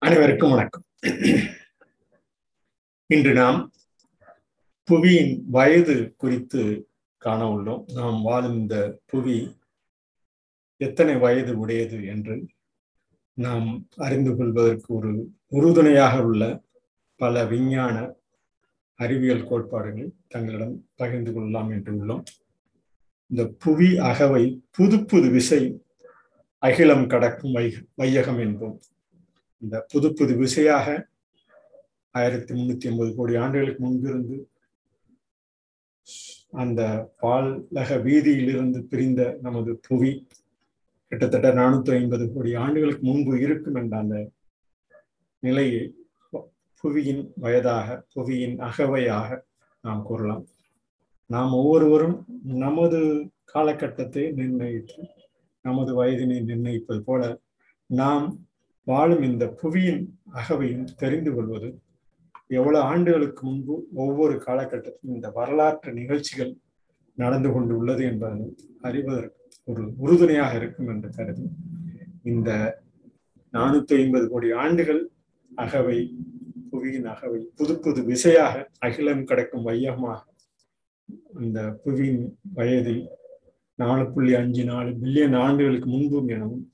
அனைவருக்கும் வணக்கம். இன்று நாம் புவியின் வயது குறித்து காண உள்ளோம். நாம் வாழும் இந்த புவி எத்தனை வயது உடையது என்று நாம் அறிந்து கொள்வதற்கு ஒரு உறுதுணையாக உள்ள பல விஞ்ஞான அறிவியல் கோட்பாடுகளை தங்களிடம் பகிர்ந்து கொள்ளலாம் என்று உள்ளோம். இந்த புவி அகவை புது புது விசை அகிலம் கடக்கும் வை வையகம் என்போம். இந்த புது புது விசையாக ஆயிரத்தி முன்னூத்தி ஐம்பது கோடி ஆண்டுகளுக்கு முன்பிருந்து அந்த பாலக வீதியிலிருந்து பிரிந்த நமது புவி கிட்டத்தட்ட நானூத்தி ஐம்பது கோடி ஆண்டுகளுக்கு முன்பு இருக்கும் என்ற அந்த நிலையை புவியின் வயதாக புவியின் அகவையாக நாம் கூறலாம். நாம் ஒவ்வொருவரும் நமது காலகட்டத்தை நிர்ணயித்து நமது வயதினை நிர்ணயிப்பது போல நாம் வாழும் இந்த புவியின் அகவையும் தெரிந்து கொள்வது எவ்வளவு ஆண்டுகளுக்கு முன்பு ஒவ்வொரு காலகட்டத்திலும் இந்த வரலாற்று நிகழ்ச்சிகள் நடந்து கொண்டு உள்ளது என்பதை அறிவதற்கு ஒரு உறுதுணையாக இருக்கும் என்று கருதி இந்த நானூத்தி ஐம்பது கோடி ஆண்டுகள் அகவை புவியின் அகவை புது புது விசையாக அகிலம் கிடக்கும் வையகமாக இந்த புவியின் வயதில் நாலு புள்ளி அஞ்சு நாலு பில்லியன் ஆண்டுகளுக்கு முன்பும் எனவும்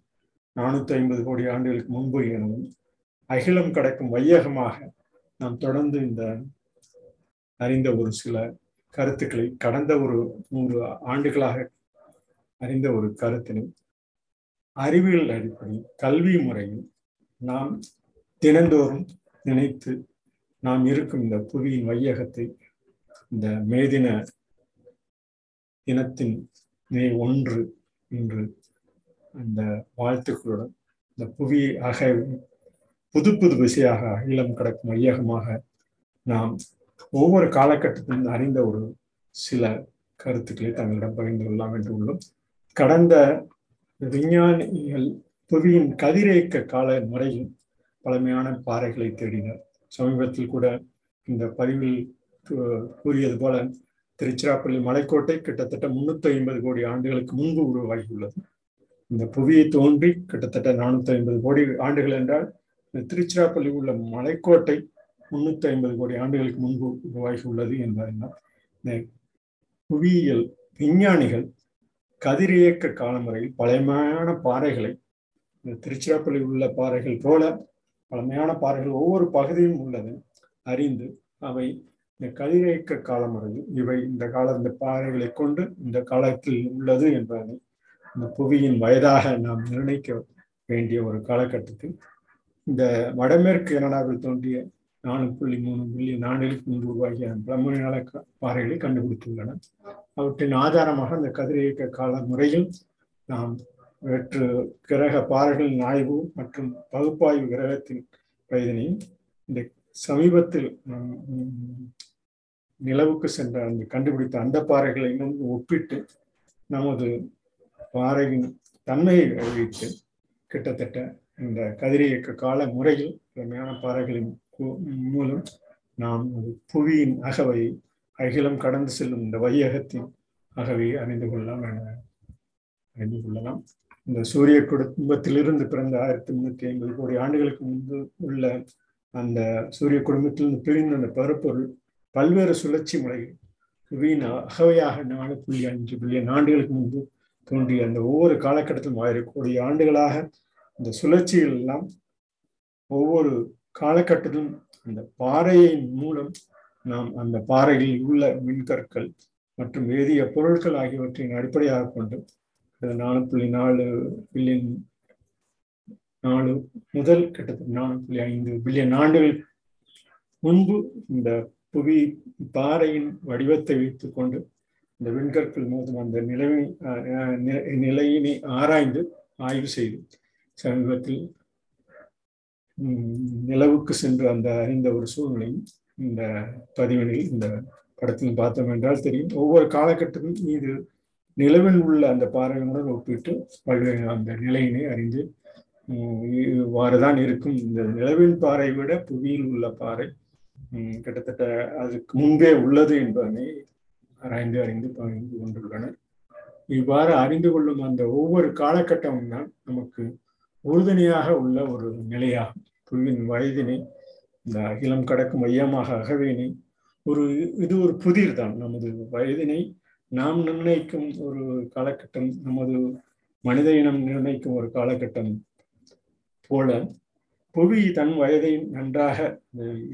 நானூற்றி ஐம்பது கோடி ஆண்டுகளுக்கு முன்பு எனவும் அகிலம் கடக்கும் வையகமாக நாம் தொடர்ந்து இந்த அறிந்த ஒரு சில கருத்துக்களை கடந்த ஒரு நூறு ஆண்டுகளாக அறிந்த ஒரு கருத்தினை அறிவியல் அடிப்படையில் கல்வி முறையில் நாம் தினந்தோறும் நினைத்து நாம் இருக்கும் இந்த புவியின் வையகத்தை இந்த மேதின தினத்தின் மே ஒன்று இன்று அந்த வாழ்த்துக்களுடன் இந்த புவி ஆக புது புது விசையாக அகிலம் கிடக்கும் மையகமாக நாம் ஒவ்வொரு காலகட்டத்திலும் அறிந்த ஒரு சில கருத்துக்களை தங்களிடம் பகிர்ந்து கொள்ளலாம் என்று உள்ளோம். கடந்த விஞ்ஞானிகள் புவியின் கதிரேக்க கால முறையில் பழமையான பாறைகளை தேடினர். சமீபத்தில் கூட இந்த பதிவில் கூறியது போல திருச்சிராப்பள்ளி மலைக்கோட்டை கிட்டத்தட்ட முன்னூத்தி ஐம்பது கோடி ஆண்டுகளுக்கு முன்பு உருவாகியுள்ளது. இந்த புவியை தோன்றி கிட்டத்தட்ட நானூத்தி ஐம்பது கோடி ஆண்டுகள் என்றால் இந்த திருச்சிராப்பள்ளி உள்ள மலைக்கோட்டை முன்னூத்தி ஐம்பது கோடி ஆண்டுகளுக்கு முன்பு உருவாகி உள்ளது என்பதெல்லாம் இந்த புவியியல் விஞ்ஞானிகள் கதிரியக்க காலமுறையில் பழமையான பாறைகளை இந்த திருச்சிராப்பள்ளி உள்ள பாறைகள் போல பழமையான பாறைகள் ஒவ்வொரு பகுதியும் உள்ளது அறிந்து அவை இந்த கதிரியக்க காலமுறையில் இவை இந்த கால இந்த பாறைகளை கொண்டு இந்த காலத்தில் உள்ளது என்பதனை இந்த புவியின் வயதாக நாம் நிர்ணயிக்க வேண்டிய ஒரு காலகட்டத்தில் இந்த வடமேற்கு கனடாவில் தோன்றிய நாலு புள்ளி மூணு மில்லியன் ஆண்டுகளுக்கு முன்பு உருவாகிய பழமையான பாறைகளை கண்டுபிடித்துள்ளன. அவற்றின் ஆதாரமாக அந்த கதிரியக்க கால முறையில் நாம் வெற்று கிரக பாறைகளின் ஆய்வு மற்றும் பகுப்பாய்வு கிரகத்தின் வயதினையும் இந்த சமீபத்தில் நிலவுக்கு சென்ற அந்த கண்டுபிடித்த அந்த பாறைகளை ஒப்பிட்டு நமது பாறையின் தன்மையை அறிவித்து கிட்டத்தட்ட இந்த கதிரியக்க கால முறையில் பழமையான பாறைகளின் மூலம் நாம் புவியின் அகவை அகிலம் கடந்து செல்லும் இந்த வையகத்தின் அகவையை அறிந்து கொள்ளலாம் என அறிந்து கொள்ளலாம். இந்த சூரிய குடும்பத்திலிருந்து பிறந்த ஆயிரத்தி முன்னூத்தி ஐம்பது கோடி ஆண்டுகளுக்கு முன்பு உள்ள அந்த சூரிய குடும்பத்திலிருந்து பிரிந்த அந்த பருப்பொருள் பல்வேறு சுழற்சி முறைகள் புவியின் அகவையாக நாலு புள்ளி அஞ்சு பில்லியன் ஆண்டுகளுக்கு முன்பு தோன்றிய அந்த ஒவ்வொரு காலகட்டத்திலும் ஆயிரம் கோடி ஆண்டுகளாக இந்த சுழற்சிகள் எல்லாம் ஒவ்வொரு காலகட்டத்திலும் அந்த பாறையின் மூலம் நாம் அந்த பாறையில் உள்ள மின்கற்கள் மற்றும் வேதிய பொருட்கள் ஆகியவற்றின் அடிப்படையாக கொண்டு நாலு புள்ளி நாலு பில்லியன் நாலு முதல் கிட்டத்தட்ட நாலு புள்ளி ஐந்து பில்லியன் ஆண்டுகள் முன்பு இந்த புவி பாறையின் வடிவத்தை வைத்துக்கொண்டு இந்த விண்கற்கள் மோதும் அந்த நிலவை நிலையினை ஆராய்ந்து ஆய்வு செய்து சமீபத்தில் நிலவுக்கு சென்று அந்த அறிந்த ஒரு சூழ்நிலையும் இந்த பதிவினில் இந்த படத்தில் பார்த்தோம் என்றால் தெரியும். ஒவ்வொரு காலகட்டத்திலும் இது நிலவில் உள்ள அந்த பாறைகளுடன் ஒப்பிட்டு பல்வேறு அந்த நிலையினை அறிந்து இவ்வாறுதான் இருக்கும். இந்த நிலவின் பாறை விட புவியில் உள்ள பாறை கிட்டத்தட்ட அதுக்கு முன்பே உள்ளது என்பதனை ஆராய்ந்து அறிந்து பகிர்ந்து கொண்டுள்ளனர். இவ்வாறு அறிந்து கொள்ளும் அந்த ஒவ்வொரு காலகட்டமும் தான் நமக்கு உறுதுணையாக உள்ள ஒரு நிலையாகும். புவியின் வயதினை இந்த அகிலம் கடக்கும் மையமாக அகவேனி ஒரு இது ஒரு புதிர் தான். நமது வயதினை நாம் நிர்ணயிக்கும் ஒரு காலகட்டம் நமது மனித இனம் நிர்ணயிக்கும் ஒரு காலகட்டம் போல புவி தன் வயதை நன்றாக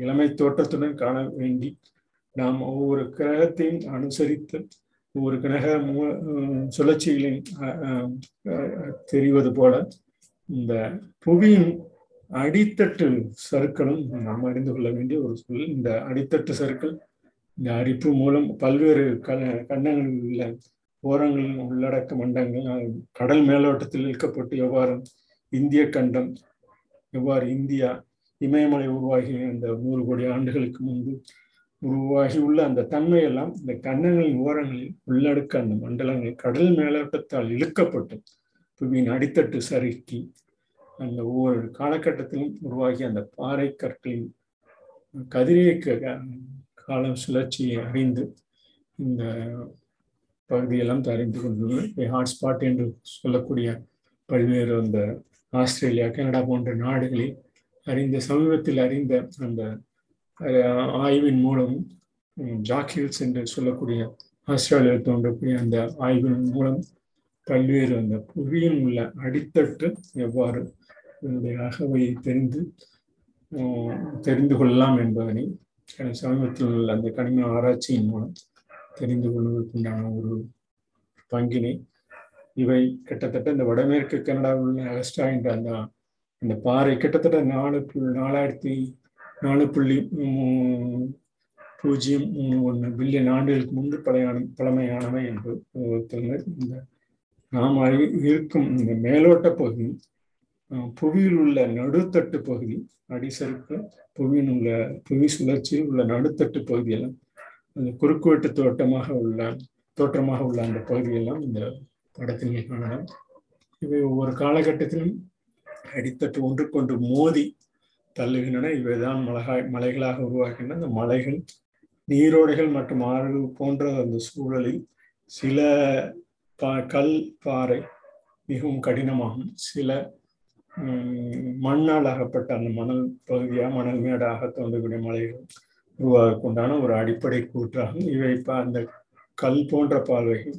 இளமை தோற்றத்துடன் காண வேண்டி நாம் ஒவ்வொரு கிரகத்தையும் அனுசரித்து ஒவ்வொரு கிரக சுழற்சிகளின் தெரிவது போல இந்த புவியின் அடித்தட்டு சருக்களும் நாம் அறிந்து கொள்ள வேண்டிய ஒரு சொல் இந்த அடித்தட்டு சருக்கள் இந்த அரிப்பு மூலம் பல்வேறு க கண்டங்களில் உள்ள ஓரங்களில் உள்ளடக்க மண்டங்கள் கடல் மேலோட்டத்தில் இழுக்கப்பட்டு எவ்வாறு இந்திய கண்டம் எவ்வாறு இந்தியா இமயமலை உருவாகி அந்த நூறு கோடி ஆண்டுகளுக்கு முன்பு உருவாகி உள்ள அந்த தன்மையெல்லாம் இந்த கண்ணங்களின் ஓரங்களில் உள்ளடுக்க அந்த மண்டலங்கள் கடல் மேலோட்டத்தால் இழுக்கப்பட்டு புவியின் அடித்தட்டு சறுக்கி அந்த ஒவ்வொரு காலகட்டத்திலும் உருவாகி அந்த பாறை கற்களின் கதிரியக்க காலம் சுழற்சியை அறிந்து இந்த பகுதியெல்லாம் தெரிந்து கொண்டுள்ளது. ஹாட்ஸ்பாட் என்று சொல்லக்கூடிய பல்வேறு அந்த ஆஸ்திரேலியா கனடா போன்ற நாடுகளில் அறிந்த சமீபத்தில் அறிந்த அந்த ஆய்வின் மூலம் ஜாக்கில்ஸ் என்று சொல்லக்கூடிய ஆஸ்திரேலியாவில் தோன்றக்கூடிய அந்த ஆய்வின் மூலம் பல்வேறு அந்த புவியில் உள்ள அடித்தட்டு எவ்வாறு இதனுடைய அகவையை தெரிந்து தெரிந்து கொள்ளலாம் என்பதனை சமீபத்தில் உள்ள அந்த கனிம ஆராய்ச்சியின் மூலம் தெரிந்து கொள்வதற்குண்டான ஒரு பங்கினை இவை கிட்டத்தட்ட இந்த வடமேற்கு கனடாவில் உள்ள அகஸ்டா என்ற அந்த அந்த பாறை கிட்டத்தட்ட நாலு நாலாயிரத்தி நாலு புள்ளி பூஜ்ஜியம் ஒன்று பில்லியன் ஆண்டுகளுக்கு முன்பு பழையான பழமையானவை என்று இந்த நாம் அறி இருக்கும் இந்த மேலோட்ட பகுதி புவியில் உள்ள நடுத்தட்டு பகுதி அடிசறுக்கு புவியின் உள்ள புவி சுழற்சியில் உள்ள நடுத்தட்டு பகுதியெல்லாம் அந்த குறுக்குவெட்டு தோட்டமாக உள்ள தோற்றமாக உள்ள அந்த பகுதியெல்லாம் இந்த படத்தில் காணலாம். இவை ஒவ்வொரு காலகட்டத்திலும் அடித்தட்டு ஒன்றுக்கொன்று மோதி தள்ளுகின்றன. இவைதான் மலகாய் மலைகளாக உருவாகின்றன. அந்த மலைகள் நீரோடைகள் மற்றும் ஆறு போன்ற அந்த சூழலில் சில பா கல் பாறை மிகவும் கடினமாகும். சில மண்ணால் அகப்பட்ட அந்த மணல் பகுதியாக மணல் மேடாக தோன்றக்கூடிய மலைகள் உருவாகக்குண்டான ஒரு அடிப்படை கூற்றாகும். இவை இப்போ அந்த கல் போன்ற பார்வைகள்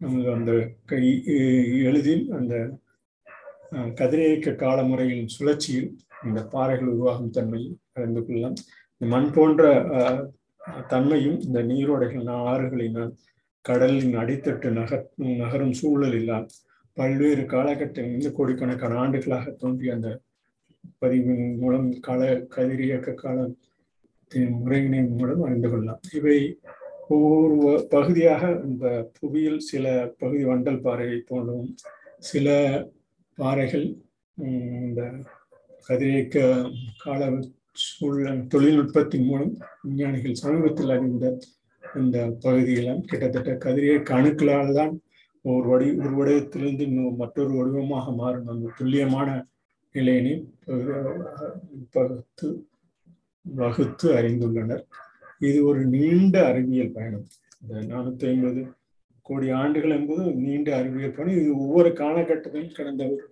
நமது அந்த கை எளிதில் அந்த கதிரியக்க கால முறையின் சுழற்சியில் இந்த பாறைகள் உருவாகும் தன்மையும் அறிந்து கொள்ளலாம். இந்த மண் போன்ற தன்மையும் இந்த நீரோடைகள் ஆறுகளினால் கடலின் அடித்தட்டு நகர் நகரும் சூழலில்லாம் பல்வேறு காலகட்டங்களில் கோடிக்கணக்கான ஆண்டுகளாக தோன்றிய அந்த பதிவின் மூலம் கால கதிரியக்க காலத்தின் முறையினின் மூலம் அறிந்து கொள்ளலாம். இவை ஒவ்வொரு பகுதியாக இந்த புவியில் சில பகுதி வண்டல் பாறையை போன்றவும் சில பாறைகள் இந்த கதிரியக்க கால சூழல் தொழில்நுட்பத்தின் மூலம் விஞ்ஞானிகள் சமீபத்தில் அறிந்த இந்த பகுதியெல்லாம் கிட்டத்தட்ட கதிரியக்க அணுக்களால் தான் ஒரு வடி ஒரு வடிவத்திலிருந்து இன்னும் மற்றொரு வடிவமாக மாறும். அந்த துல்லியமான நிலையினை பகுத்து வகுத்து அறிந்துள்ளனர். இது ஒரு நீண்ட அறிவியல் பயணம். இந்த நானூத்தி ஐம்பது கோடி ஆண்டுகள் என்பது நீண்ட அறிவியல் பயணம். இது ஒவ்வொரு காலகட்டத்திலும் கடந்த ஒரு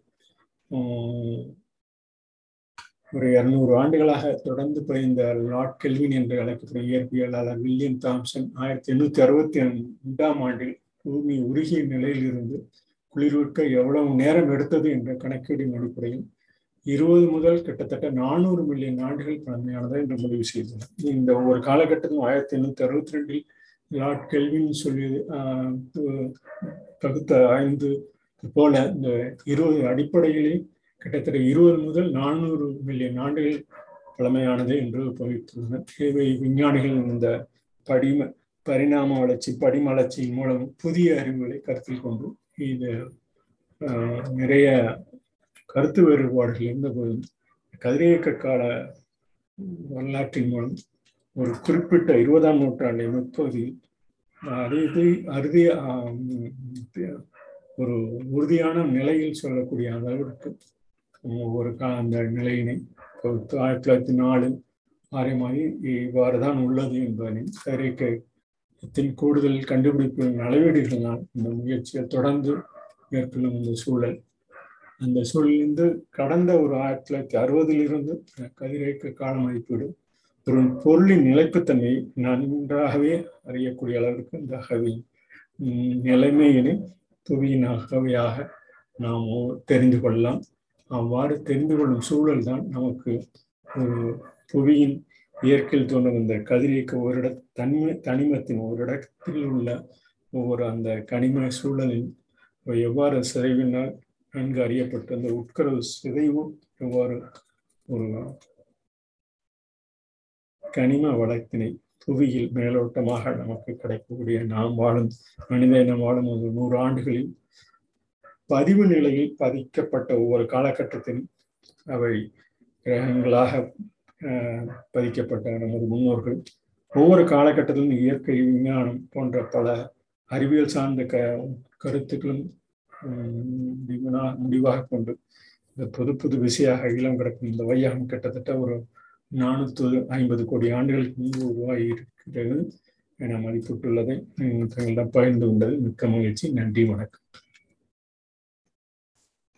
ஒரு இருநூறு ஆண்டுகளாக தொடர்ந்து பயந்த லார்ட் கெல்வின் என்று அழைக்கப்படும் இயற்பியலாளர் வில்லியம் தாம்சன் ஆயிரத்தி எண்ணூத்தி அறுபத்தி ரெண்டாம் ஆண்டில் பூமி உருகிய நிலையிலிருந்து குளிர்விக்க எவ்வளவு நேரம் எடுத்தது என்ற கணக்கீடின் அடிப்படையில் இருபது முதல் கிட்டத்தட்ட நானூறு மில்லியன் ஆண்டுகள் பழமையானதா என்று முடிவு செய்தனர் இந்த ஒரு காலகட்டத்திலும் ஆயிரத்தி எண்ணூத்தி அறுபத்தி ரெண்டில் லார்ட் கெல்வின் சொல்லியது பகுத்த ஐந்து போல இந்த இருபது அடிப்படையிலே கிட்டத்தட்ட இருபது முதல் நானூறு மில்லியன் ஆண்டுகள் பழமையானது என்று பகிர்ந்துள்ளனர் இவை விஞ்ஞானிகள் இந்த படிம பரிணாம வளர்ச்சி படிம வளர்ச்சியின் மூலம் புதிய அறிவுகளை கருத்தில் கொண்டு இது நிறைய கருத்து வேறுபாடுகள் இருந்தபோதும் கதிரியக்க கால வரலாற்றின் மூலம் ஒரு குறிப்பிட்ட இருபதாம் நூற்றாண்டின் முற்பகுதியில் அறுதி அறுதி ஒரு உறுதியான நிலையில் சொல்லக்கூடிய அளவிற்கு ஒரு அந்த நிலையினை ஆயிரத்தி தொள்ளாயிரத்தி நாலு ஆறே மாதிரி இவ்வாறு தான் உள்ளது என்பதனை கதிரியக்கத்தின் கூடுதல் கண்டுபிடிப்பு அளவீடுகளினால் இந்த முயற்சியை தொடர்ந்து மேற்கொள்ளும் இந்த சூழல். அந்த சூழலிருந்து கடந்த ஒரு ஆயிரத்தி தொள்ளாயிரத்தி அறுபதிலிருந்து கதிரேக்க கால மதிப்பீடு ஒரு பொருளின் நிலைப்புத்தன்மை நன்றாகவே அறியக்கூடிய அளவிற்கு இந்த அகவி நிலைமையினை புவியின் அகவையாக நாம் தெரிந்து கொள்ளலாம். அவ்வாறு தெரிந்து கொள்ளும் சூழல் தான் நமக்கு ஒரு புவியின் இயற்கையில் தோன்றும் இந்த கதிரியக்க ஒரு இட தனிம தனிமத்தின் ஒரு இடத்தில் உள்ள ஒவ்வொரு அந்த கனிம சூழலின் எவ்வாறு சிதைவினால் நன்கு அறியப்பட்டு அந்த உட்கரவு சிதைவு எவ்வாறு ஒரு கனிம வளத்தினை புவியில் மேலோட்டமாக நமக்கு கிடைக்கக்கூடிய நாம் வாழும் மனித இனம் வாழும் ஒரு நூறு ஆண்டுகளில் பதிவு நிலையில் பதிக்கப்பட்ட ஒவ்வொரு காலகட்டத்திலும் அவை கிரகங்களாக பதிக்கப்பட்ட நமது முன்னோர்கள். ஒவ்வொரு காலகட்டத்திலும் இயற்கை விஞ்ஞானம் போன்ற பல அறிவியல் சார்ந்த க கருத்துக்களும் முடிவாக கொண்டு இந்த புது புது விசையாக இளம் கிடக்கும் இந்த வையகம் கிட்டத்தட்ட ஒரு நானூற்று ஐம்பது கோடி ஆண்டுகளுக்கு முன்பு உருவாகி இருக்கிறது என மதிப்பிட்டுள்ளதை தங்களிடம் பகிர்ந்து கொண்டது மிக்க மகிழ்ச்சி. நன்றி வணக்கம்.